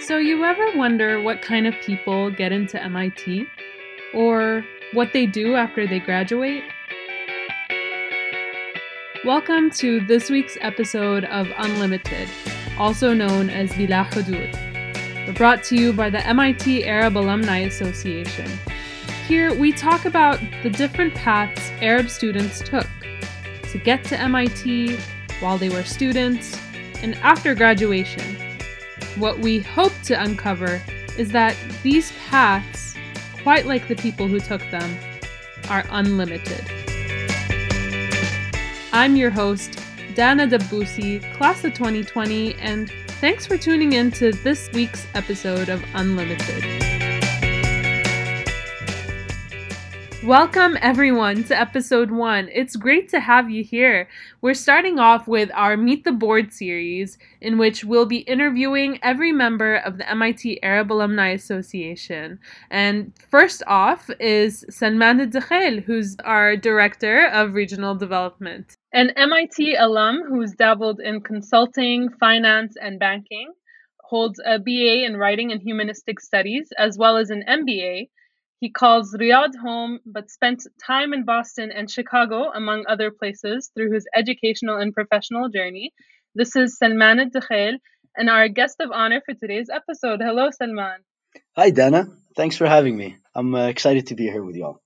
So, you ever wonder what kind of people get into MIT? Or what they do after they graduate? Welcome to this week's episode of Unlimited, also known as Bila Hudud. Brought to you by the MIT Arab Alumni Association. Here, we talk about the different paths Arab students took to get to MIT while they were students and after graduation. What we hope to uncover is that these paths, quite like the people who took them, are unlimited. I'm your host, Dana Dabbusi, class of 2020, and thanks for tuning in to this week's episode of Unlimited. Welcome, everyone, to episode one. It's great to have you here. We're starting off with our Meet the Board series, in which we'll be interviewing every member of the MIT Arab Alumni Association. And first off is Salman Dakhel, who's our Director of Regional Development. An MIT alum who's dabbled in consulting, finance, and banking, holds a BA in Writing and Humanistic Studies, as well as an MBA he calls Riyadh home, but spent time in Boston and Chicago, among other places, through his educational and professional journey. This is Salman Dakhel, and our guest of honor for today's episode. Hello, Salman. Hi, Dana. Thanks for having me. I'm uh, excited to be here with y'all.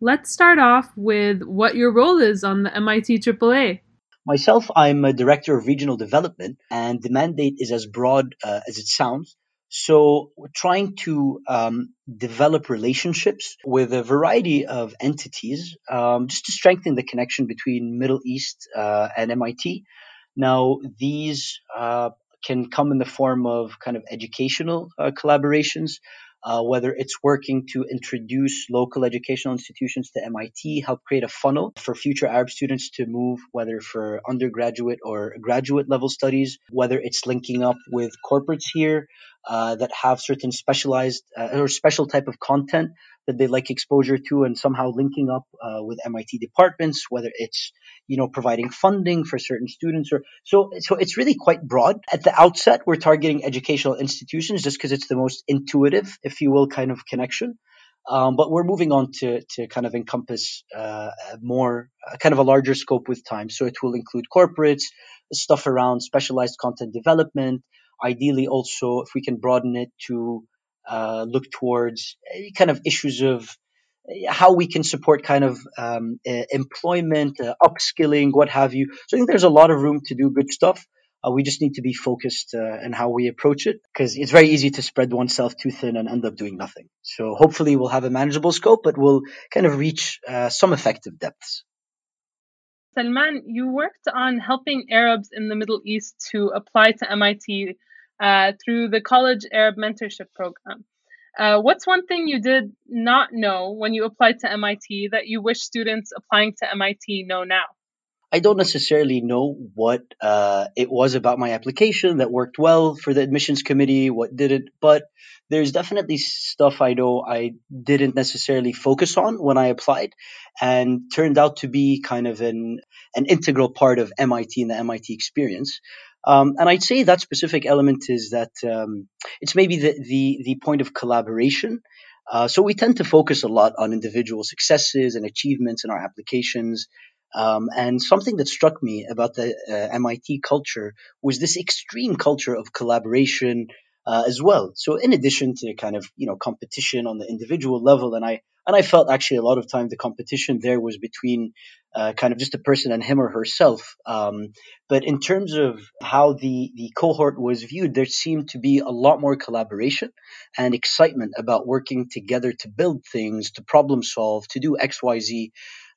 Let's start off with what your role is on the MIT AAA. Myself, I'm a director of regional development, and the mandate is as broad uh, as it sounds. So trying to um, develop relationships with a variety of entities um, just to strengthen the connection between Middle East uh, and MIT. Now, these uh, can come in the form of kind of educational uh, collaborations, uh, whether it's working to introduce local educational institutions to MIT, help create a funnel for future Arab students to move, whether for undergraduate or graduate level studies, whether it's linking up with corporates here uh, that have certain specialized uh, or special type of content that they like exposure to and somehow linking up uh, with MIT departments, whether it's you know providing funding for certain students or so so it's really quite broad. At the outset, we're targeting educational institutions just because it's the most intuitive, if you will, kind of connection. Um, but we're moving on to, to kind of encompass uh, more, uh, kind of a larger scope with time. So it will include corporates, stuff around specialized content development, ideally also if we can broaden it to uh, look towards uh, kind of issues of uh, how we can support kind of um, uh, employment, uh, upskilling, what have you. So I think there's a lot of room to do good stuff. Uh, we just need to be focused in how we approach it because it's very easy to spread oneself too thin and end up doing nothing. So hopefully we'll have a manageable scope, but we'll kind of reach some effective depths. Salman, you worked on helping Arabs in the Middle East to apply to MIT uh, through the College Arab Mentorship Program. Uh, what's one thing you did not know when you applied to MIT that you wish students applying to MIT know now? I don't necessarily know what uh, it was about my application that worked well for the admissions committee, what didn't, but there's definitely stuff I know I didn't necessarily focus on when I applied and turned out to be kind of an, an integral part of MIT and the MIT experience. Um, and I'd say that specific element is that um, it's maybe the, the, the point of collaboration. Uh, so we tend to focus a lot on individual successes and achievements in our applications. Um, and something that struck me about the uh, MIT culture was this extreme culture of collaboration uh, as well. So in addition to kind of you know competition on the individual level, and I and I felt actually a lot of time the competition there was between uh, kind of just a person and him or herself. Um, but in terms of how the, the cohort was viewed, there seemed to be a lot more collaboration and excitement about working together to build things, to problem solve, to do X, Y, Z.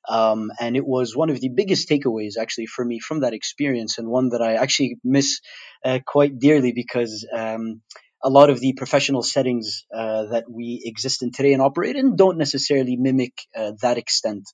Um, and it was one of the biggest takeaways actually for me from that experience and one that I actually miss uh, quite dearly because um, a lot of the professional settings uh, that we exist in today and operate in don't necessarily mimic uh, that extent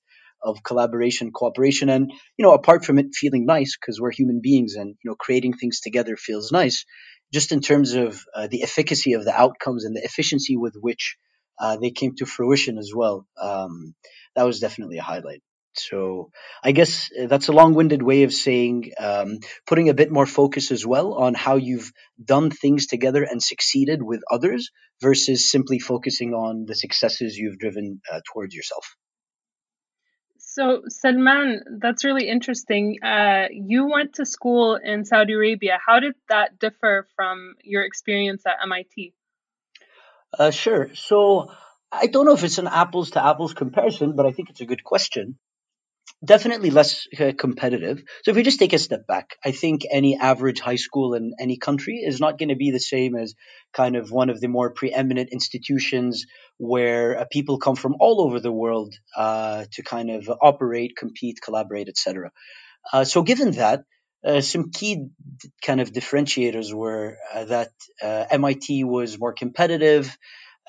of collaboration, cooperation, and you know, apart from it feeling nice because we're human beings and you know, creating things together feels nice. Just in terms of uh, the efficacy of the outcomes and the efficiency with which uh, they came to fruition as well, um, that was definitely a highlight. So I guess uh, that's a long-winded way of saying um, putting a bit more focus as well on how you've done things together and succeeded with others versus simply focusing on the successes you've driven uh, towards yourself. So, Salman, that's really interesting. Uh, you went to school in Saudi Arabia. How did that differ from your experience at MIT? Uh, sure. So, I don't know if it's an apples to apples comparison, but I think it's a good question definitely less uh, competitive. So if we just take a step back, I think any average high school in any country is not going to be the same as kind of one of the more preeminent institutions where uh, people come from all over the world uh, to kind of operate, compete, collaborate, etc. Uh, so given that. Uh, some key kind of differentiators were uh, that MIT was more competitive,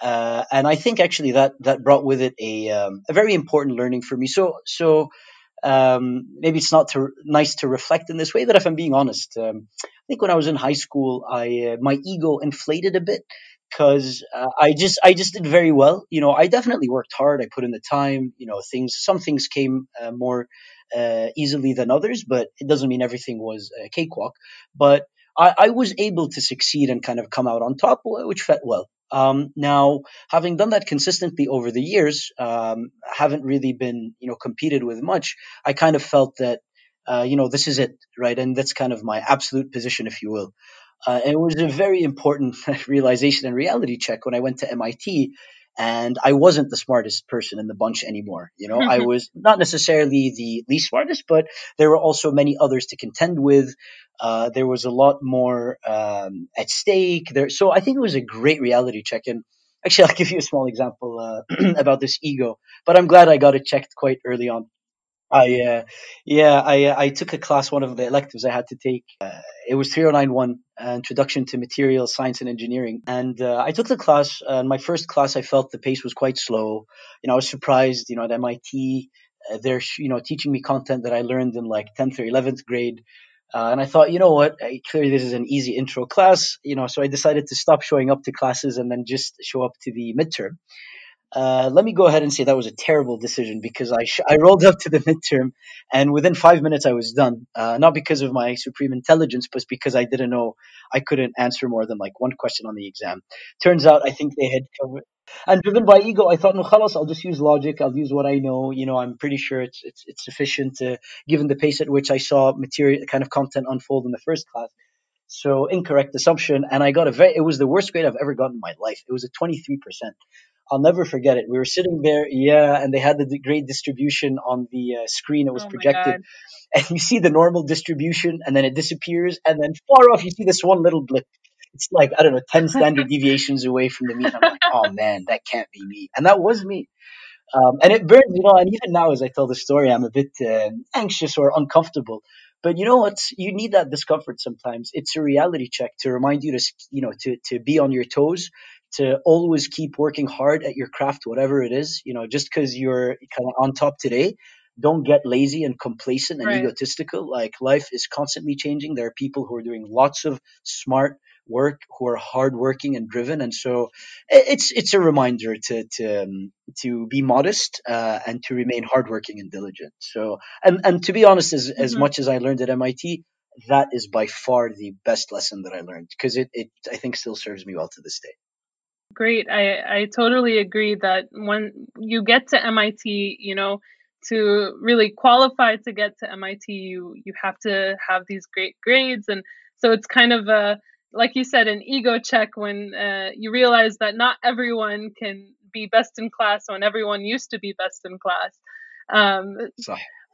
and I think actually that that brought with it a um, a very important learning for me. So so um, maybe it's not to, nice to reflect in this way, but if I'm being honest, um, I think when I was in high school, I uh, my ego inflated a bit because uh, I just I just did very well. You know, I definitely worked hard. I put in the time. You know, things some things came uh, more uh, easily than others, but it doesn't mean everything was a cakewalk. But I, I was able to succeed and kind of come out on top, which felt well. Um, now, having done that consistently over the years, um, haven't really been, you know, competed with much. I kind of felt that, uh, you know, this is it, right? And that's kind of my absolute position, if you will. Uh, it was a very important realization and reality check when I went to MIT and I wasn't the smartest person in the bunch anymore. You know, I was not necessarily the least smartest, but there were also many others to contend with. Uh, there was a lot more um, at stake there, so I think it was a great reality check. And actually, I'll give you a small example uh, about this ego, but I'm glad I got it checked quite early on. I uh, yeah I uh, I took a class one of the electives I had to take. Uh, it was 3091 uh, Introduction to Material Science and Engineering, and uh, I took the class. Uh, my first class, I felt the pace was quite slow. You know, I was surprised. You know, at MIT, they're you know teaching me content that I learned in like 10th or 11th grade. and I thought, you know what? I, clearly, this is an easy intro class. You know, so I decided to stop showing up to classes and then just show up to the midterm. Uh, let me go ahead and say that was a terrible decision because I, sh- I rolled up to the midterm and within five minutes I was done. Uh, not because of my supreme intelligence, but because I didn't know I couldn't answer more than like one question on the exam. Turns out I think they had covered. And driven by ego, I thought, no, khalas, I'll just use logic. I'll use what I know. You know, I'm pretty sure it's it's, it's sufficient to, given the pace at which I saw material kind of content unfold in the first class. So incorrect assumption, and I got a very. It was the worst grade I've ever gotten in my life. It was a 23 percent. I'll never forget it. We were sitting there, yeah, and they had the great distribution on the uh, screen. It was oh projected, and you see the normal distribution, and then it disappears, and then far off you see this one little blip. It's like I don't know, ten standard deviations away from the mean. I'm like, oh man, that can't be me, and that was me. Um, and it burns, you know. And even now, as I tell the story, I'm a bit uh, anxious or uncomfortable. But you know what? You need that discomfort sometimes. It's a reality check to remind you to, you know, to to be on your toes, to always keep working hard at your craft, whatever it is. You know, just because you're kind of on top today, don't get lazy and complacent and right. egotistical. Like life is constantly changing. There are people who are doing lots of smart work, who are hardworking and driven, and so it's it's a reminder to to um, to be modest uh, and to remain hardworking and diligent. So, and and to be honest, as mm-hmm. as much as I learned at MIT, that is by far the best lesson that I learned because it, it I think still serves me well to this day. Great. I, I totally agree that when you get to MIT, you know, to really qualify to get to MIT, you, you have to have these great grades. And so it's kind of a, like you said, an ego check when uh, you realize that not everyone can be best in class when everyone used to be best in class. Um,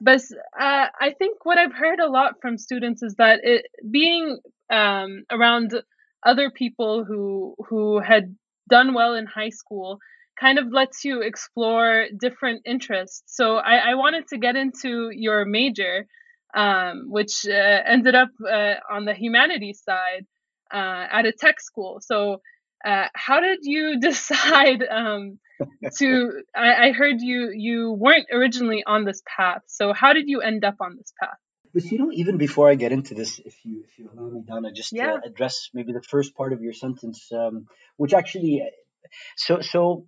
but uh, I think what I've heard a lot from students is that it, being um, around other people who who had done well in high school kind of lets you explore different interests. So I, I wanted to get into your major, um, which uh, ended up uh, on the humanities side uh, at a tech school. So uh, how did you decide um, to? I, I heard you you weren't originally on this path. So how did you end up on this path? But you know, even before I get into this, if you if you allow me, Donna, just yeah. to address maybe the first part of your sentence, um, which actually, so so,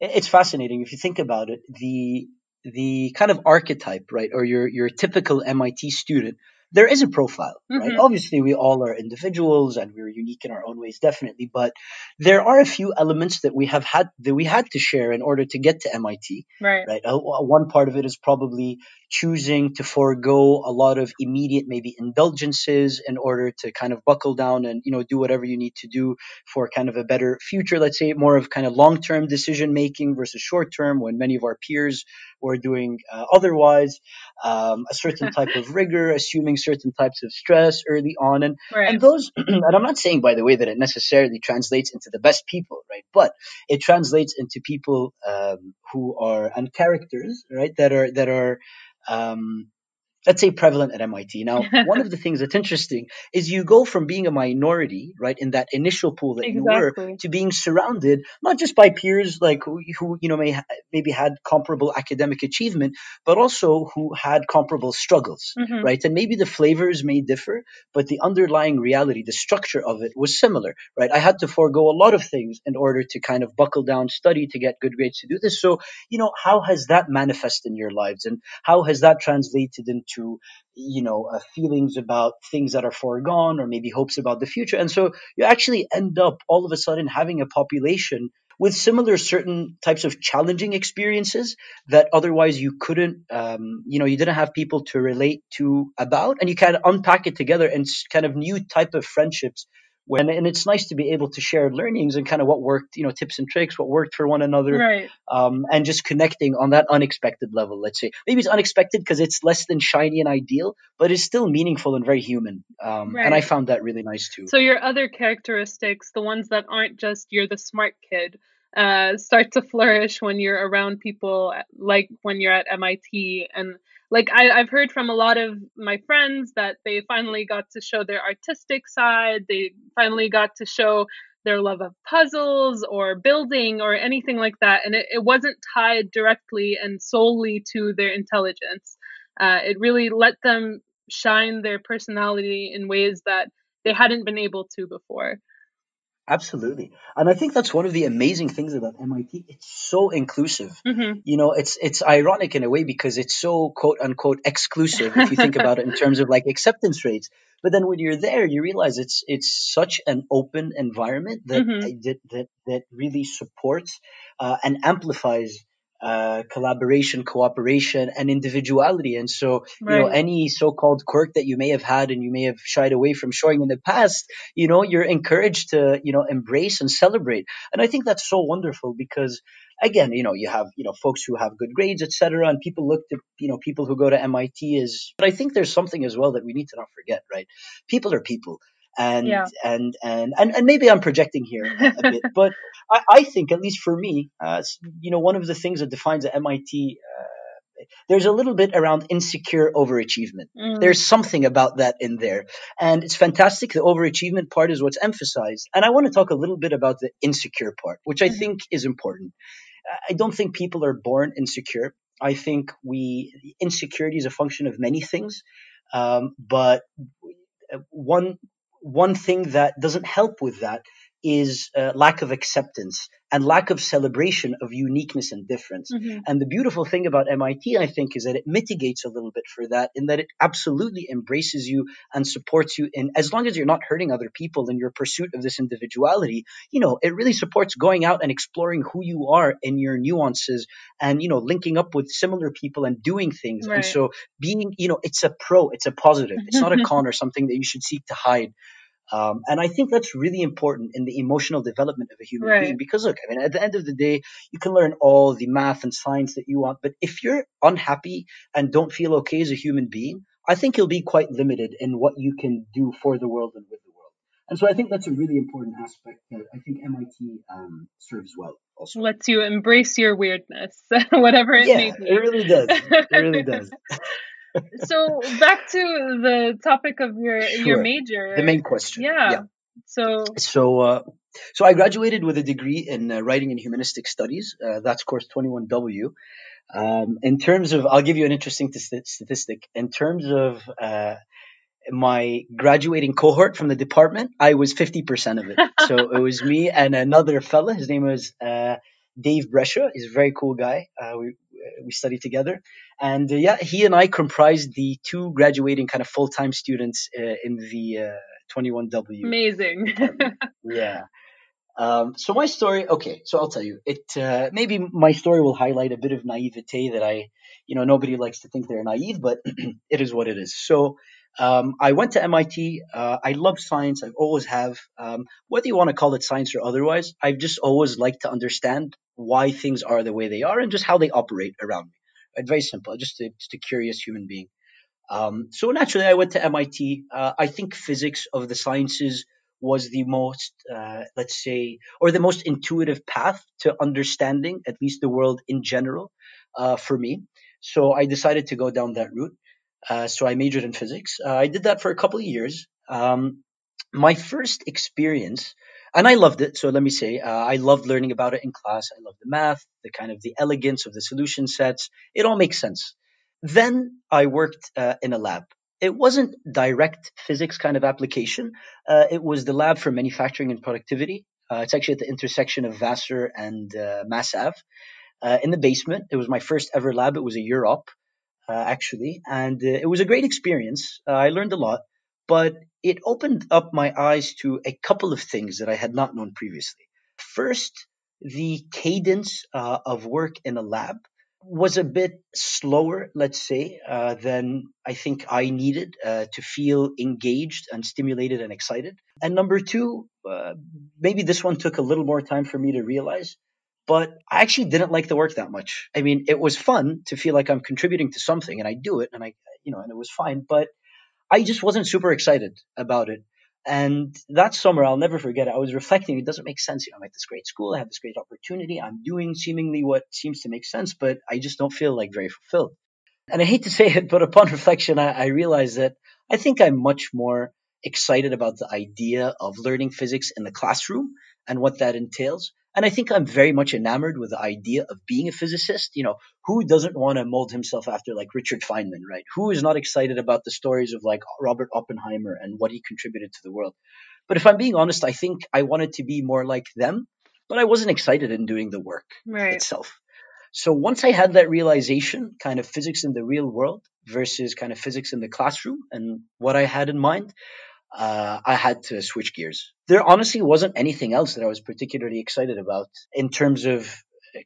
it's fascinating if you think about it. The the kind of archetype, right, or your your typical MIT student, there is a profile, right? Mhm. Obviously, we all are individuals and we're unique in our own ways, definitely. But there are a few elements that we have had that we had to share in order to get to MIT, Right. right? Uh, one part of it is probably choosing to forego a lot of immediate, maybe indulgences, in order to kind of buckle down and you know do whatever you need to do for kind of a better future. Let's say more of kind of long-term decision making versus short-term, when many of our peers were doing uh, otherwise. Um, a certain type of rigor, assuming certain types of stress early on, and Right. and those and i'm not saying by the way that it necessarily translates into the best people right but it translates into people um, who are and characters right that are that are um, let's say prevalent at MIT. Now, one of the things that's interesting is you go from being a minority, right, in that initial pool that you were, to being surrounded not just by peers like who, who you know may ha- maybe had comparable academic achievement, but also who had comparable struggles, Mhm. right? And maybe the flavors may differ, but the underlying reality, the structure of it was similar, right? I had to forego a lot of things in order to kind of buckle down, study to get good grades to do this. So, you know, how has that manifested in your lives, and how has that translated into you know uh, feelings about things that are foregone or maybe hopes about the future. And so you actually end up all of a sudden having a population with similar certain types of challenging experiences that otherwise you couldn't um, you know you didn't have people to relate to about. And you kind of unpack it together and kind of new type of friendships when and it's nice to be able to share learnings and kind of what worked you know tips and tricks what worked for one another Right. um, and just connecting on that unexpected level. Let's say maybe it's unexpected because it's less than shiny and ideal, but it's still meaningful and very human. Um, And I found that really nice too. So your other characteristics, the ones that aren't just you're the smart kid, uh, start to flourish when you're around people like when you're at MIT. And like I, I've heard from a lot of my friends that they finally got to show their artistic side. They finally got to show their love of puzzles or building or anything like that. And it, it wasn't tied directly and solely to their intelligence. Uh, it really let them shine their personality in ways that they hadn't been able to before. Absolutely, and I think that's one of the amazing things about MIT. It's so inclusive. hmm You know, it's it's ironic in a way because it's so quote unquote exclusive if you think about it in terms of like acceptance rates. But then when you're there, you realize it's it's such an open environment that hmm that that, that really supports uh, and amplifies uh, collaboration, cooperation, and individuality. And so, you know, any so-called quirk that you may have had and you may have shied away from showing in the past, you know, you're encouraged to, you know, embrace and celebrate. And I think that's so wonderful because again, you know, you have, you know, folks who have good grades, etc., and people look to, you know, people who go to MIT as but I think there's something as well that we need to not forget, right? People are people. And, Yeah. and and and and maybe I'm projecting here a, bit, but I, I think at least for me, uh, you know, one of the things that defines the MIT, uh, there's a little bit around insecure overachievement. Mm, There's something about that in there. And it's fantastic. The overachievement part is what's emphasized. And I want to talk a little bit about the insecure part, which I Mhm. think is important. I don't think people are born insecure. I think we insecurity is a function of many things, um, but uh, one one thing that doesn't help with that is uh, lack of acceptance and lack of celebration of uniqueness and difference. mhm. And the beautiful thing about MIT, I think, is that it mitigates a little bit for that, in that it absolutely embraces you and supports you in as long as you're not hurting other people in your pursuit of this individuality, you know, it really supports going out and exploring who you are in your nuances and, you know, linking up with similar people and doing things. And so being, you know, it's a pro, it's a positive. It's not a con or something that you should seek to hide. Um, and I think that's really important in the emotional development of a human being because, look, I mean, at the end of the day, you can learn all the math and science that you want, but if you're unhappy and don't feel okay as a human being, I think you'll be quite limited in what you can do for the world and with the world. And so I think that's a really important aspect that I think MIT um, serves well also. Lets you embrace your weirdness, whatever it may Yeah, be. it really does. It really does. so back to the topic of your your major. The main question. yeah. Yeah. So So, uh, so I graduated with a degree in uh, writing and humanistic studies. Uh, that's course 21W. Um, in terms of, I'll give you an interesting tis- statistic. In terms of uh, my graduating cohort from the department, I was 50% of it. So it was me and another fella. His name was uh, Dave Brescia. He's a very cool guy. Uh, we we studied together, and uh, yeah, he and I comprised the two graduating kind of full time students uh, in the 21W. Amazing. yeah. Um, so my story, okay, so I'll tell you. It uh, maybe my story will highlight a bit of naivete that I, you know, nobody likes to think they're naive, but it is what it is. So um, I went to MIT. Uh, I love science. I've always have. Um, whether you want to call it science or otherwise, I've just always liked to understand why things are the way they are and just how they operate around me. Right? Very simple. Just a, just a curious human being. Um, so naturally, I went to MIT. Uh, I think physics of the sciences was the most, uh, let's say, or the most intuitive path to understanding at least the world in general uh, for me. So I decided to go down that route. Uh, so I majored in physics. Uh, I did that for a couple of years. Um, my first experience, and I loved it. So let me say, uh, I loved learning about it in class. I loved the math, the kind of the elegance of the solution sets. It all makes sense. Then I worked uh, in a lab it wasn't direct physics kind of application. Uh, it was the lab for manufacturing and productivity. Uh, it's actually at the intersection of Vassar and uh, Mass Ave. Uh, in the basement, it was my first ever lab. It was a UROP, uh, actually, and uh, it was a great experience. I learned a lot, but it opened up my eyes to a couple of things that I had not known previously. First, the cadence of work in a lab was a bit slower, let's say, uh, than I think I needed uh, to feel engaged and stimulated and excited. And number two, uh, maybe this one took a little more time for me to realize, but I actually didn't like the work that much. I mean, it was fun to feel like I'm contributing to something, and I do it, and I, you know, and it was fine, but I just wasn't super excited about it. And that summer, I'll never forget it. I was reflecting, it doesn't make sense. You know, I'm at this great school, I have this great opportunity, I'm doing seemingly what seems to make sense, but I just don't feel like very fulfilled. And I hate to say it, but upon reflection, I, I realized that I think I'm much more excited about the idea of learning physics in the classroom and what that entails and I think I'm very much enamored with the idea of being a physicist. You know, who doesn't want to mold himself after like Richard Feynman, right? Who is not excited about the stories of like Robert Oppenheimer and what he contributed to the world? But if I'm being honest, I think I wanted to be more like them, but I wasn't excited in doing the work right. itself. So once I had that realization, kind of physics in the real world versus kind of physics in the classroom and what I had in mind, uh, I had to switch gears. There honestly wasn't anything else that I was particularly excited about in terms of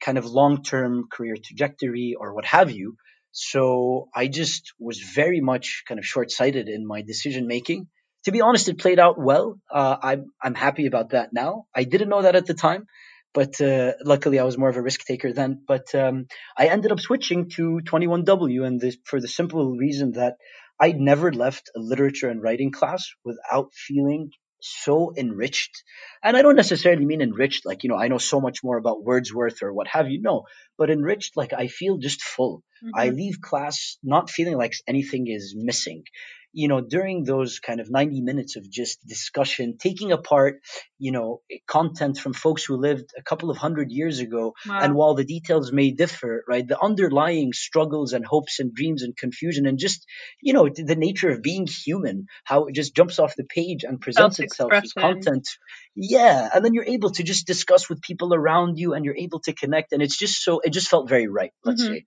kind of long term career trajectory or what have you. So I just was very much kind of short sighted in my decision making. To be honest, it played out well. Uh, I'm, I'm happy about that now. I didn't know that at the time, but uh, luckily I was more of a risk taker then. But um, I ended up switching to 21W, and this, for the simple reason that I never left a literature and writing class without feeling so enriched. And I don't necessarily mean enriched like, you know, I know so much more about Wordsworth or what have you. No, but enriched like I feel just full. Mm-hmm. I leave class not feeling like anything is missing you know, during those kind of 90 minutes of just discussion, taking apart, you know, content from folks who lived a couple of hundred years ago. Wow. And while the details may differ, right, the underlying struggles and hopes and dreams and confusion and just, you know, the nature of being human, how it just jumps off the page and presents itself as content. Yeah. And then you're able to just discuss with people around you and you're able to connect. And it's just so, it just felt very right, let's mm-hmm. say.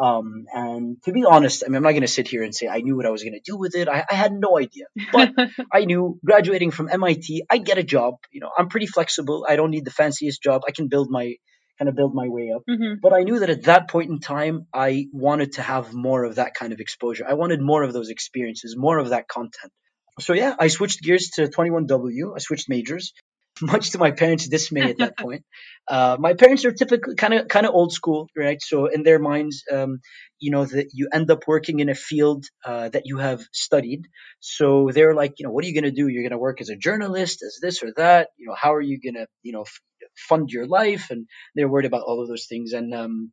Um, and to be honest, I mean, I'm not going to sit here and say I knew what I was going to do with it. I, I had no idea, but I knew graduating from MIT, I'd get a job. You know, I'm pretty flexible. I don't need the fanciest job. I can build my kind of build my way up. Mm-hmm. But I knew that at that point in time, I wanted to have more of that kind of exposure. I wanted more of those experiences, more of that content. So yeah, I switched gears to 21W. I switched majors much to my parents' dismay at that point. Uh, my parents are typically kind of kind of old school, right? So in their minds, um, you know, that you end up working in a field uh, that you have studied. So they're like, you know, what are you going to do? You're going to work as a journalist, as this or that. You know, how are you going to, you know, f- fund your life? And they're worried about all of those things. And um,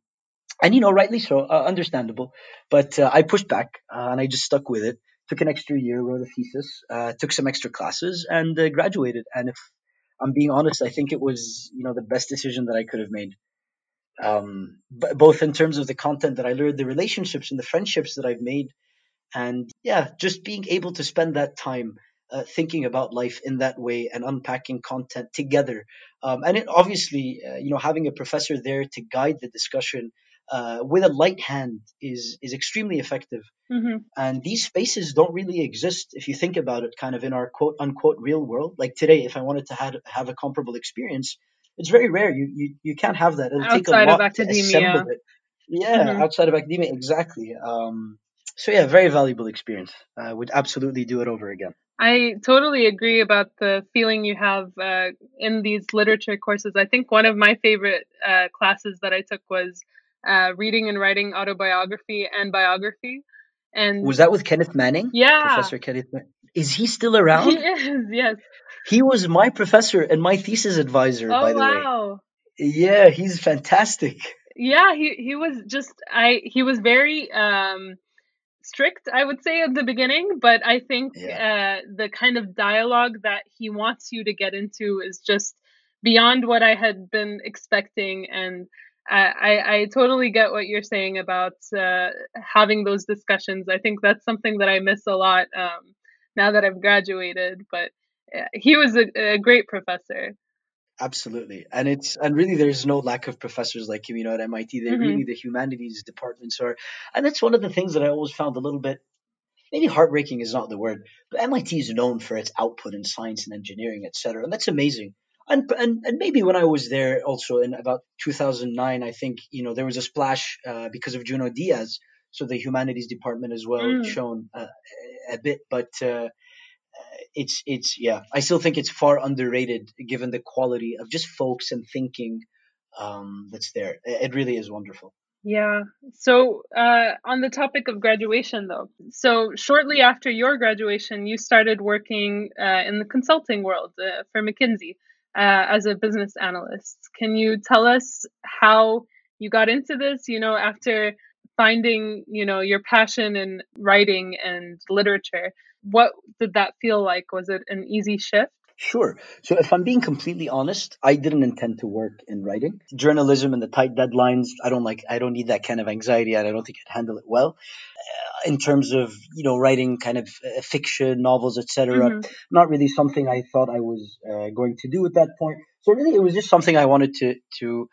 and you know, rightly so, uh, understandable. But uh, I pushed back uh, and I just stuck with it. Took an extra year, wrote a thesis, uh, took some extra classes, and graduated. And if I'm being honest, I think it was you know the best decision that I could have made. Um, b- both in terms of the content that I learned, the relationships and the friendships that I've made, and yeah, just being able to spend that time uh, thinking about life in that way and unpacking content together. Um, and it obviously, uh, you know, having a professor there to guide the discussion uh, with a light hand is is extremely effective. Mm-hmm. And these spaces don't really exist if you think about it, kind of in our quote unquote real world. Like today, if I wanted to have, have a comparable experience, it's very rare. You you, you can't have that. It'll Outside take a lot of to academia. assemble it. Yeah, Mhm. outside of academia, exactly. Um, so yeah, very valuable experience. I would absolutely do it over again. I totally agree about the feeling you have uh, in these literature courses. I think one of my favorite uh, classes that I took was uh, reading and writing autobiography and biography. And Was that with Kenneth Manning? Yeah. Professor Kenneth Manning. Is he still around? he is, yes. He was my professor and my thesis advisor, Oh by the way. wow. Yeah, he's fantastic. Yeah, he he was just I he was very um strict, I would say at the beginning, but I think uh the kind of dialogue that he wants you to get into is just beyond what I had been expecting and I, I totally get what you're saying about uh, having those discussions. I think that's something that I miss a lot um, now that I've graduated. But uh, he was a, a great professor. Absolutely. And it's and really there's no lack of professors like him, you know, at MIT. They Mhm. really the humanities departments are and that's one of the things that I always found a little bit maybe heartbreaking is not the word, but MIT is known for its output in science and engineering, etc. And that's amazing. And, and and maybe when I was there also in about 2009, I think you know there was a splash uh, because of Junot Diaz, so the humanities department as well Mm. shown uh, a bit, but uh, it's it's yeah, I still think it's far underrated given the quality of just folks and thinking um, that's there. It really is wonderful. Yeah. So, uh, on the topic of graduation, though, so shortly after your graduation, you started working uh, in the consulting world uh, for McKinsey uh, as a business analyst. Can you tell us how you got into this? You know, after finding, you know, your passion in writing and literature, what did that feel like? Was it an easy shift? Sure. So if I'm being completely honest, I didn't intend to work in writing. Journalism and the tight deadlines, I don't like I don't need that kind of anxiety and I don't think I'd handle it well. Uh, in terms of, you know, writing kind of uh, fiction, novels, etc. Mhm. Not really something I thought I was uh, going to do at that point. So really it was just something I wanted to to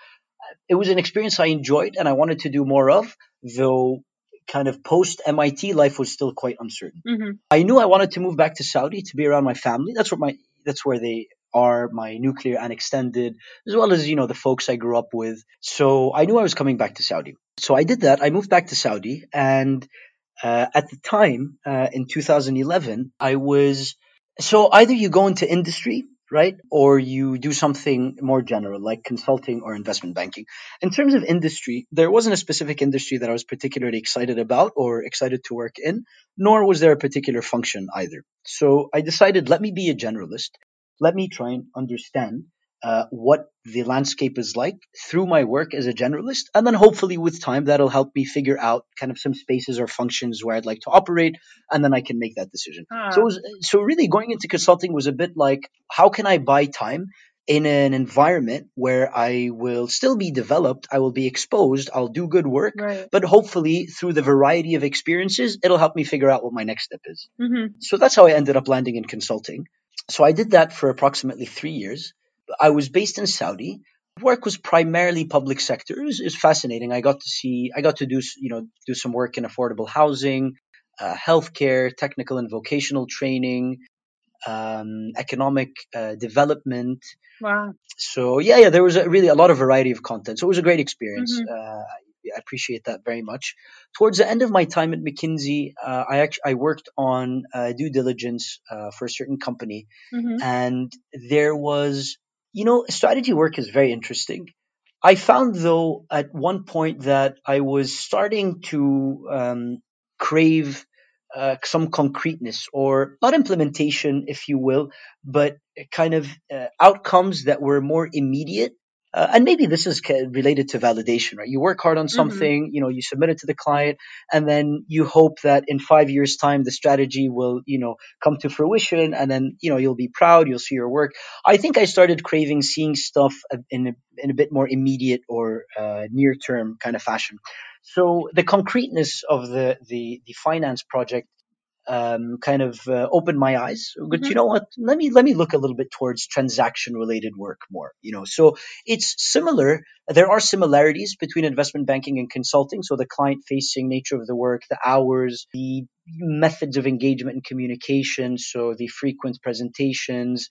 it was an experience I enjoyed and I wanted to do more of, though kind of post MIT life was still quite uncertain. Mhm. I knew I wanted to move back to Saudi to be around my family. That's what my that's where they are, my nuclear and extended, as well as you know the folks I grew up with. So I knew I was coming back to Saudi. So I did that. I moved back to Saudi, and uh, at the time uh, in 2011, I was so either you go into industry, right, or you do something more general like consulting or investment banking. In terms of industry, there wasn't a specific industry that I was particularly excited about or excited to work in nor was there a particular function either. So I decided, let me be a generalist. Let me try and understand uh, what the landscape is like through my work as a generalist. And then hopefully with time, that'll help me figure out kind of some spaces or functions where I'd like to operate. And then I can make that decision. Ah. So, was, so really going into consulting was a bit like, how can I buy time in an environment where I will still be developed, I will be exposed, I'll do good work, right. but hopefully through the variety of experiences, it'll help me figure out what my next step is. hmm So that's how I ended up landing in consulting. So I did that for approximately three years. I was based in Saudi. Work was primarily public sector. It was, it was fascinating. I got to see, I got to do, you know, do some work in affordable housing, uh, healthcare, technical and vocational training, um, economic uh, development. Wow. So yeah, yeah, there was a, really a lot of variety of content. So it was a great experience. Mhm. Uh, I appreciate that very much. Towards the end of my time at McKinsey, uh, I actually I worked on uh, due diligence uh, for a certain company, hmm and there was, you know, strategy work is very interesting. I found though at one point that I was starting to um, crave uh, some concreteness or not implementation, if you will, but kind of uh, outcomes that were more immediate. Uh, and maybe this is related to validation, right? You work hard on something, you know, you submit it to the client, and then you hope that in five years' time the strategy will, you know, come to fruition, and then you know you'll be proud, you'll see your work. I think I started craving seeing stuff in a, in a bit more immediate or uh, near term kind of fashion. So the concreteness of the the, the finance project um, kind of uh, opened my eyes. But Mhm. you know what? Let me let me look a little bit towards transaction related work more. You know, so it's similar. There are similarities between investment banking and consulting. So the client facing nature of the work, the hours, the methods of engagement and communication. So the frequent presentations,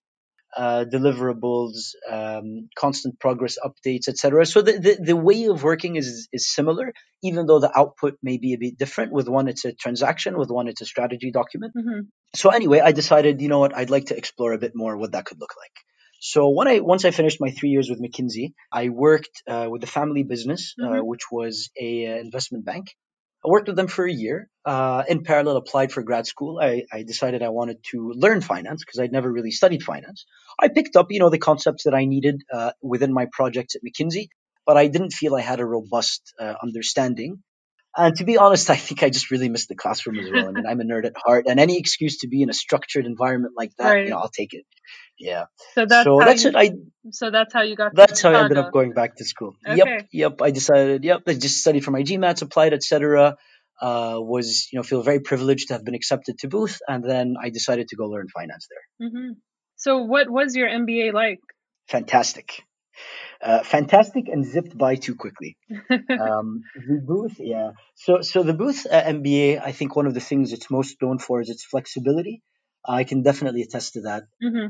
uh, deliverables, um, constant progress updates, etc. So the, the, the way of working is is similar, even though the output may be a bit different. With one, it's a transaction. With one, it's a strategy document. Mhm. So anyway, I decided, you know what, I'd like to explore a bit more what that could look like. So when I once I finished my three years with McKinsey, I worked uh, with the family business, uh, Mhm. which was a uh, investment bank. I worked with them for a year. Uh, in parallel, applied for grad school. I, I decided I wanted to learn finance because I'd never really studied finance. I picked up, you know, the concepts that I needed uh, within my projects at McKinsey, but I didn't feel I had a robust uh, understanding. And to be honest, I think I just really missed the classroom as well. I mean, I'm a nerd at heart, and any excuse to be in a structured environment like that, Right. you know, I'll take it. Yeah. So that's so how that's you, it. I So that's how you got. to that's how I ended up going back to school. Okay. Yep, yep. I decided. Yep, I just studied for my GMATs, applied, etc. Uh, was you know feel very privileged to have been accepted to Booth, and then I decided to go learn finance there. hmm So what was your MBA like? Fantastic, uh, fantastic, and zipped by too quickly. um, the booth, yeah. So, so the booth uh, MBA, I think one of the things it's most known for is its flexibility. I can definitely attest to that. hmm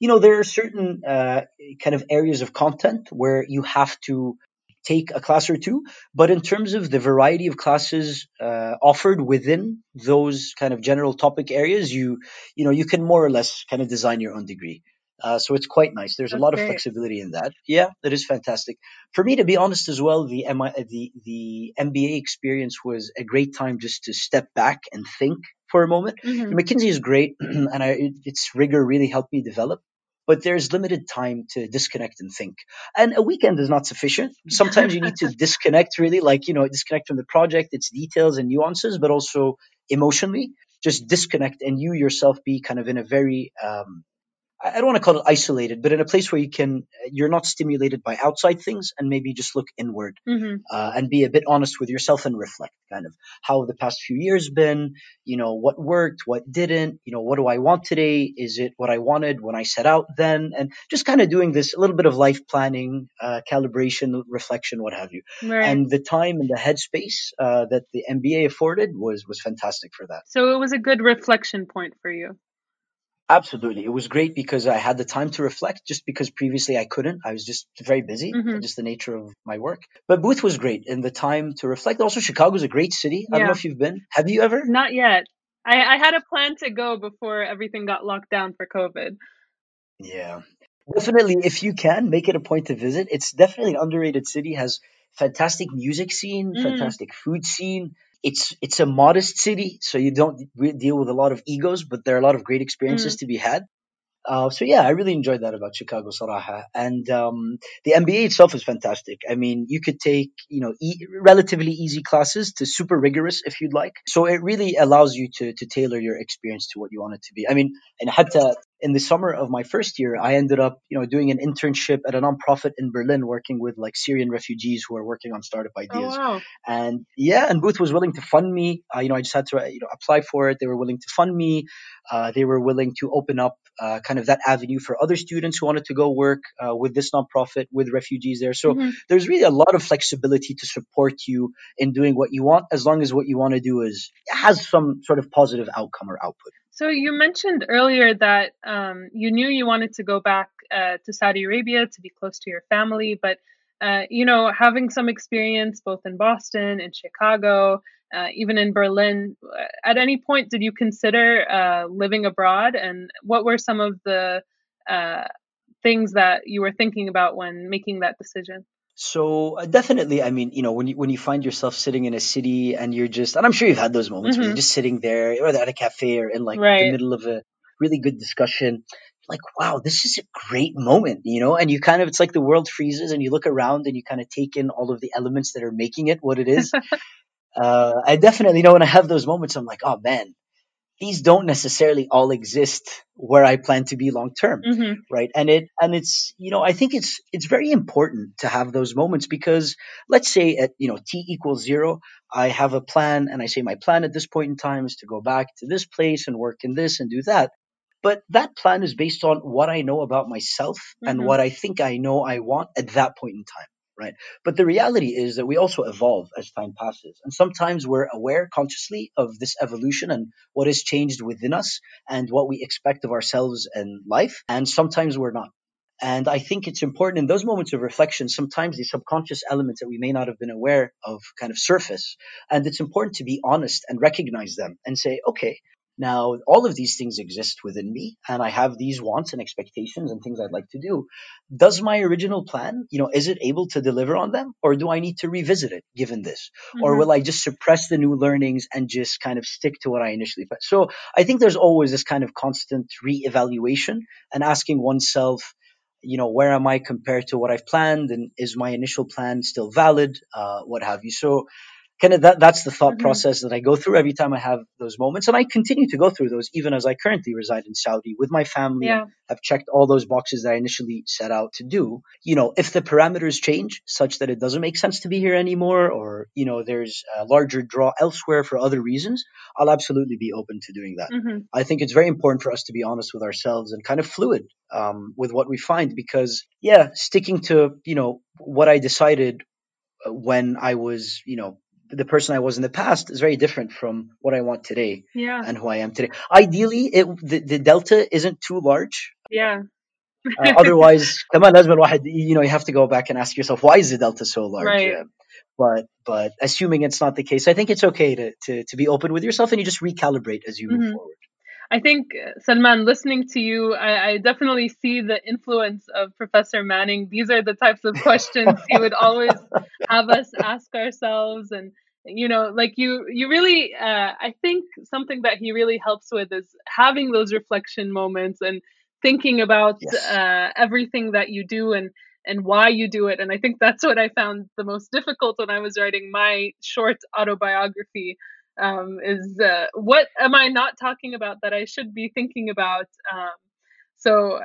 You know, there are certain uh, kind of areas of content where you have to take a class or two, but in terms of the variety of classes uh, offered within those kind of general topic areas, you you know you can more or less kind of design your own degree. Uh, so it's quite nice. There's a That's lot of flexibility in that. Yeah, that is fantastic. For me, to be honest, as well, the MI, the the MBA experience was a great time just to step back and think for a moment. hmm McKinsey is great, and I, it- its rigor really helped me develop. But there's limited time to disconnect and think, and a weekend is not sufficient. Sometimes you need to disconnect, really, like you know, disconnect from the project, its details and nuances, but also emotionally, just disconnect, and you yourself be kind of in a very um, I don't want to call it isolated, but in a place where you can, you're not stimulated by outside things, and maybe just look inward hmm uh, and be a bit honest with yourself and reflect kind of how the past few years been you know what worked what didn't you know what do i want today? Is it what i wanted when i set out then? And just kind of doing this a little bit of life planning uh, calibration reflection what have you. Right. and the time and the headspace uh, that the mba afforded was was fantastic for that. So it was a good reflection point for you. Absolutely it was great because i had the time to reflect just because previously i couldn't i was just very busy Mhm. just the nature of my work but booth was great and the time to reflect also chicago's a great city i don't know if you've been have you ever Not yet. I, I had a plan to go before everything got locked down for COVID. Yeah. Definitely, if you can, make it a point to visit. It's definitely an underrated city. Has fantastic music scene, Mm. fantastic food scene. It's it's a modest city, so you don't re- deal with a lot of egos, but there are a lot of great experiences to be had. Uh, so yeah, I really enjoyed that about Chicago Saraha, and um, the MBA itself is fantastic. I mean, you could take you know e- relatively easy classes to super rigorous if you'd like. So it really allows you to to tailor your experience to what you want it to be. I mean, and hatta in the summer of my first year, I ended up you know doing an internship at a nonprofit in Berlin, working with like Syrian refugees who are working on startup Oh ideas. wow. And yeah, and Booth was willing to fund me. Uh, you know, I just had to uh, you know apply for it. They were willing to fund me. Uh, they were willing to open up uh, kind of that avenue for other students who wanted to go work uh, with this nonprofit with refugees there. So Mhm. there's really a lot of flexibility to support you in doing what you want, as long as what you want to do is has some sort of positive outcome or output. So you mentioned earlier that um, you knew you wanted to go back uh, to Saudi Arabia to be close to your family, but uh, you know, having some experience both in Boston and Chicago, uh, even in Berlin, uh, at any point did you consider uh, living abroad? And what were some of the uh, things that you were thinking about when making that decision? So uh, definitely, I mean, you know, when you when you find yourself sitting in a city and you're just, and I'm sure you've had those moments where Mhm. you're just sitting there, or at a cafe, or in like the middle of a really good discussion, like, wow, this is a great moment, you know. And you kind of, it's like the world freezes, and you look around and you kind of take in all of the elements that are making it what it is. uh, I definitely know when I have those moments, I'm like, oh man, these don't necessarily all exist where I plan to be long term, Mm-hmm. right? And it and it's you know I think it's it's very important to have those moments because let's say at you know t equals zero, I have a plan and I say my plan at this point in time is to go back to this place and work in this and do that. But that plan is based on what I know about myself and Mm-hmm. what I think I know I want at that point in time. Right. But the reality is that we also evolve as time passes. And sometimes we're aware consciously of this evolution and what has changed within us and what we expect of ourselves and life. And sometimes we're not. And I think it's important in those moments of reflection, sometimes the subconscious elements that we may not have been aware of kind of surface. And it's important to be honest and recognize them and say, okay, now all of these things exist within me and I have these wants and expectations and things I'd like to do. Does my original plan, you know, is it able to deliver on them or do I need to revisit it given this? Or Mm-hmm. will I just suppress the new learnings and just kind of stick to what I initially planned? So I think there's always this kind of constant re-evaluation and asking oneself, you know, where am I compared to what I've planned, and is my initial plan still valid, uh, what have you. So kind of that that's the thought Mm-hmm. process that I go through every time I have those moments, and I continue to go through those even as I currently reside in Saudi with my family Yeah. have checked all those boxes that I initially set out to do. You know, if the parameters change such that it doesn't make sense to be here anymore, or you know, there's a larger draw elsewhere for other reasons, I'll absolutely be open to doing that. Mm-hmm. I think it's very important for us to be honest with ourselves and kind of fluid um, with what we find because, yeah, sticking to you know what I decided uh, when I was, you know, the person I was in the past is very different from what I want today Yeah. and who I am today. Ideally, it the, the delta isn't too large. Yeah. Uh, otherwise, كمان لازم الواحد, you know, you have to go back and ask yourself why is the delta so large. Right. Uh, but but assuming it's not the case, I think it's okay to to, to be open with yourself and you just recalibrate as you move Mhm. forward. I think, uh, Salman, listening to you, I, I definitely see the influence of Professor Manning. These are the types of questions he would always have us ask ourselves. And, you know, like you, you really, uh, I think something that he really helps with is having those reflection moments and thinking about Yes. uh, everything that you do and, and why you do it. And I think that's what I found the most difficult when I was writing my short autobiography um, is uh, what am I not talking about that I should be thinking about? Um, so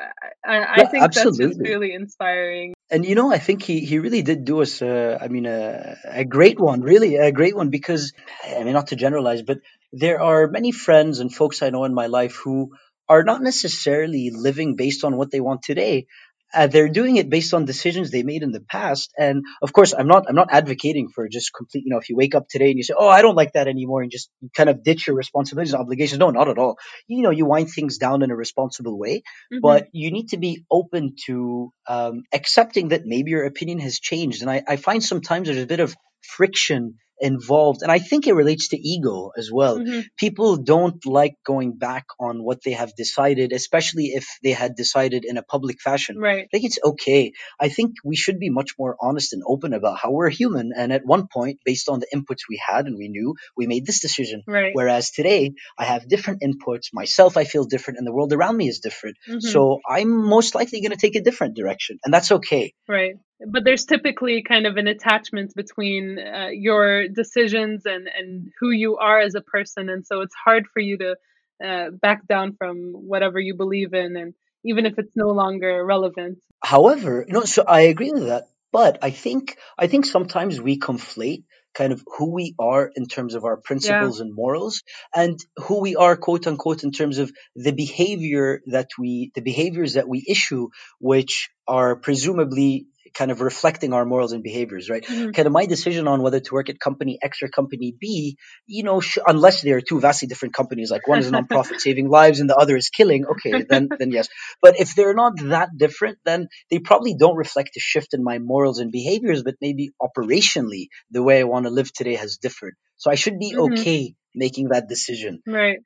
I, I Yeah, think that's just really inspiring. And you know, I think he, he really did do us, uh, I mean, a, a great one, really, a great one, because, I mean, not to generalize, but there are many friends and folks I know in my life who are not necessarily living based on what they want today. Uh, they're doing it based on decisions they made in the past, and of course, I'm not. I'm not advocating for just complete. You know, if you wake up today and you say, "Oh, I don't like that anymore," and just kind of ditch your responsibilities and obligations. No, not at all. You know, you wind things down in a responsible way, Mhm. but you need to be open to um, accepting that maybe your opinion has changed. And I, I find sometimes there's a bit of friction involved, and I think it relates to ego as well. Mhm. People don't like going back on what they have decided, especially if they had decided in a public fashion. Right. I think it's okay. I think we should be much more honest and open about how we're human. And at one point, based on the inputs we had and we knew, we made this decision. Right. Whereas today, I have different inputs. Myself, I feel different, and the world around me is different. Mhm. So I'm most likely going to take a different direction, and that's okay. Right. But there's typically kind of an attachment between uh, your decisions and, and who you are as a person. And so it's hard for you to uh, back down from whatever you believe in, and even if it's no longer relevant. However, no, so I agree with that, but I think I think sometimes we conflate kind of who we are in terms of our principles and morals and who we are quote unquote in terms of the behavior that we the behaviors that we issue which are presumably kind of reflecting our morals and behaviors right Mhm. kind of my decision on whether to work at company X or company B, you know, sh- unless they are two vastly different companies, like one is a nonprofit saving lives and the other is killing, okay, then then yes. But if they're not that different, then they probably don't reflect a shift in my morals and behaviors, but maybe operationally the way I want to live today has differed. So I should be Mhm. okay making that decision. Right.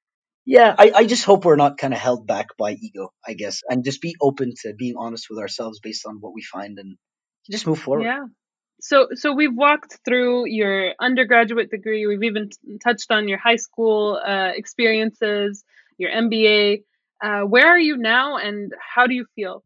Yeah, I, I just hope we're not kind of held back by ego, I guess, and just be open to being honest with ourselves based on what we find and just move forward. Yeah. So so we've walked through your undergraduate degree. We've even t- touched on your high school uh, experiences, your MBA. Uh, where are you now, and how do you feel?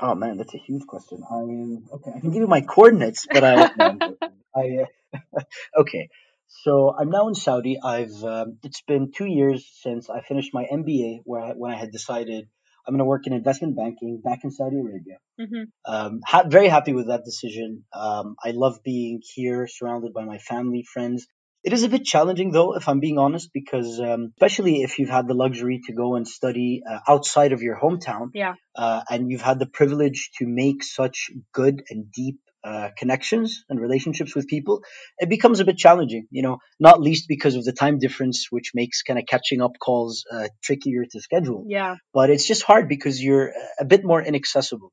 Oh man, that's a huge question. I mean, okay, I can give you my coordinates, but I, no, I uh, okay. So I'm now in Saudi. I've um, it's been two years since I finished my MBA, where I, when I had decided I'm going to work in investment banking back in Saudi Arabia. Mm-hmm. Um, ha- very happy with that decision. Um, I love being here, surrounded by my family, friends. It is a bit challenging, though, if I'm being honest, because um, especially if you've had the luxury to go and study uh, outside of your hometown, yeah, uh, and you've had the privilege to make such good and deep uh, connections and relationships with people, it becomes a bit challenging, you know, not least because of the time difference, which makes kind of catching up calls uh, trickier to schedule. Yeah. But it's just hard because you're a bit more inaccessible.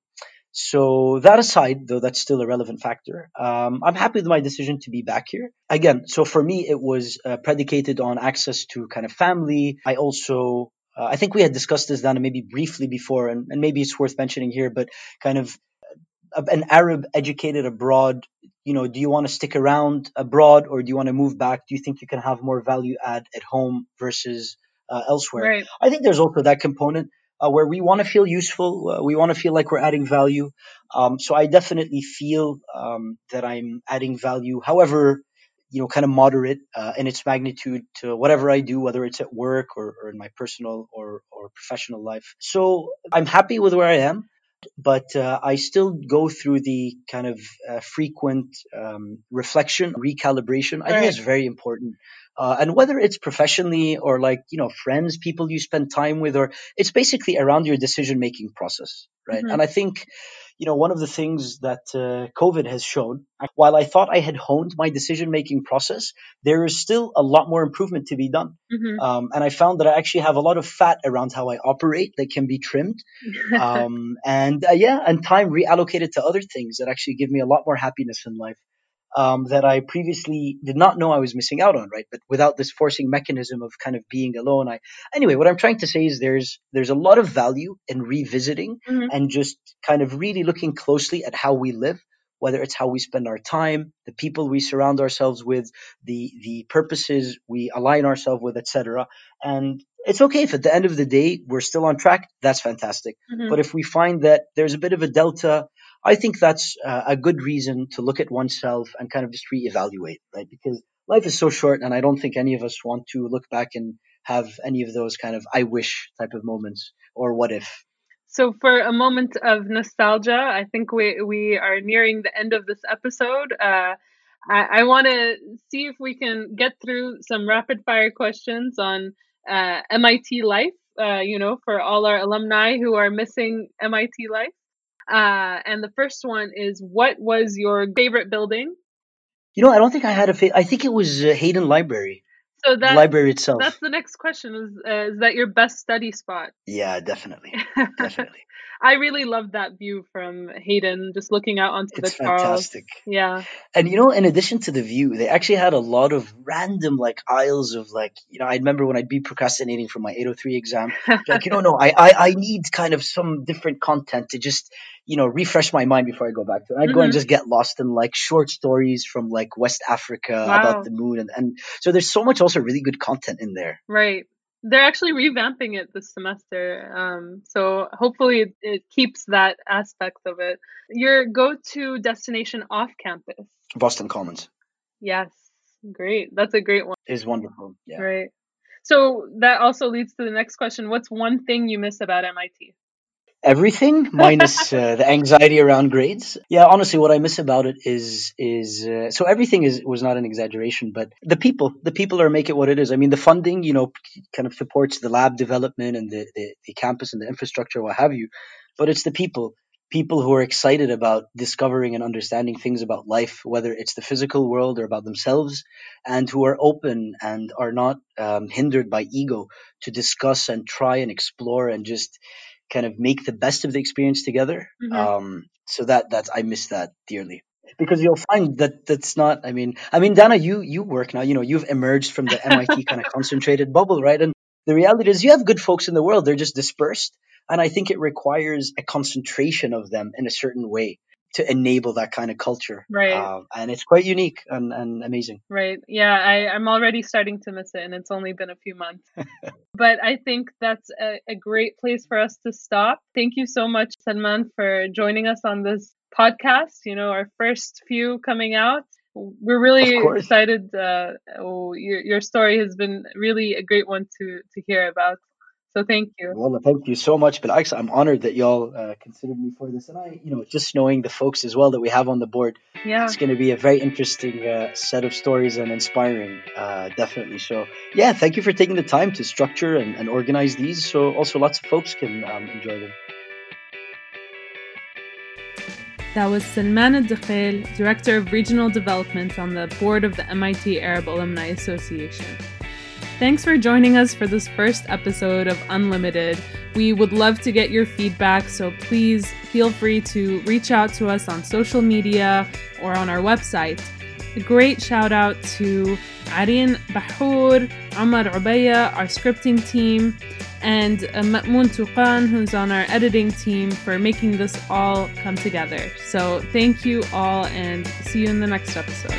So that aside, though that's still a relevant factor, um, I'm happy with my decision to be back here. Again, so for me, it was uh, predicated on access to kind of family. I also, uh, I think we had discussed this, Dana, maybe briefly before, and, and maybe it's worth mentioning here, but kind of an Arab educated abroad, you know, do you want to stick around abroad or do you want to move back? Do you think you can have more value add at home versus uh, elsewhere? Right. I think there's also that component uh, where we want to feel useful. Uh, we want to feel like we're adding value. Um, so I definitely feel um, that I'm adding value. However, you know, kind of moderate uh, in its magnitude to whatever I do, whether it's at work or, or in my personal or, or professional life. So I'm happy with where I am but uh, I still go through the kind of uh, frequent um, reflection, recalibration. I right. think it's very important. Uh, and whether it's professionally or like, you know, friends, people you spend time with, or it's basically around your decision making process, right? Mm-hmm. And I think you know, one of the things that uh, COVID has shown, while I thought I had honed my decision making process, there is still a lot more improvement to be done. Mm-hmm. Um, and I found that I actually have a lot of fat around how I operate that can be trimmed. um, and uh, yeah, and time reallocated to other things that actually give me a lot more happiness in life um, that I previously did not know I was missing out on, right? But without this forcing mechanism of kind of being alone, I anyway. What I'm trying to say is there's there's a lot of value in revisiting mm-hmm. and just kind of really looking closely at how we live, whether it's how we spend our time, the people we surround ourselves with, the the purposes we align ourselves with, etc. And it's okay if at the end of the day we're still on track. That's fantastic. Mm-hmm. But if we find that there's a bit of a delta I think that's uh, a good reason to look at oneself and kind of just reevaluate, right? Because life is so short, and I don't think any of us want to look back and have any of those kind of I wish type of moments or what if. So, for a moment of nostalgia, I think we we are nearing the end of this episode. Uh, I, I want to see if we can get through some rapid fire questions on uh, MIT life. Uh, you know, for all our alumni who are missing MIT life. Uh, and the first one is what was your favorite building? You know, I don't think I had a favorite. I think it was uh, Hayden Library. So that library itself. That's the next question. Is uh, is that your best study spot? Yeah, definitely, definitely. I really loved that view from Hayden, just looking out onto it's the Charles. fantastic. Yeah. And you know, in addition to the view, they actually had a lot of random like aisles of like, you know, I remember when I'd be procrastinating for my 803 exam, like, you know, I, I I need kind of some different content to just you know, refresh my mind before I go back to it. I mm-hmm. go and mm-hmm. just get lost in like short stories from like West Africa wow. about the moon. And, and so there's so much also really good content in there. Right. They're actually revamping it this semester. Um, so hopefully it, it keeps that aspect of it. Your go to destination off campus? Boston Commons. Yes. Great. That's a great one. It's wonderful. Yeah. Right. So that also leads to the next question. What's one thing you miss about MIT? Everything minus uh, the anxiety around grades. Yeah, honestly, what I miss about it is is uh, so everything is was not an exaggeration, but the people, the people are make it what it is. I mean, the funding, you know, kind of supports the lab development and the, the, the campus and the infrastructure, what have you, but it's the people. People who are excited about discovering and understanding things about life, whether it's the physical world or about themselves, and who are open and are not um, hindered by ego to discuss and try and explore and just kind of make the best of the experience together. Mm-hmm. Um, so that that's I miss that dearly because you'll find that that's not. I mean, I mean, Dana, you you work now. You know, you've emerged from the MIT kind of concentrated bubble, right? And the reality is, you have good folks in the world. They're just dispersed, and I think it requires a concentration of them in a certain way to enable that kind of culture. Right. Uh, and it's quite unique and, and amazing. Right. Yeah, I, I'm already starting to miss it, and it's only been a few months. but I think that's a, a great place for us to stop. Thank you so much, Salman, for joining us on this podcast. You know, our first few coming out. we're really excited. Uh, oh, your your story has been really a great one to to hear about. So thank you. Well, thank you so much, Bilax. I'm honored that y'all uh, considered me for this, and I, you know, just knowing the folks as well that we have on the board, yeah, it's going to be a very interesting uh, set of stories and inspiring, uh, definitely. So, yeah, thank you for taking the time to structure and, and organize these, so also lots of folks can um, enjoy them. That was Salman Al Director of Regional Development on the board of the MIT Arab Alumni Association. Thanks for joining us for this first episode of Unlimited. We would love to get your feedback, so please feel free to reach out to us on social media or on our website. A great shout out to Areen Bahour, Amar Ubaya, our scripting team, and Ma'moon Tuqan, who's on our editing team, for making this all come together. So thank you all, and see you in the next episode.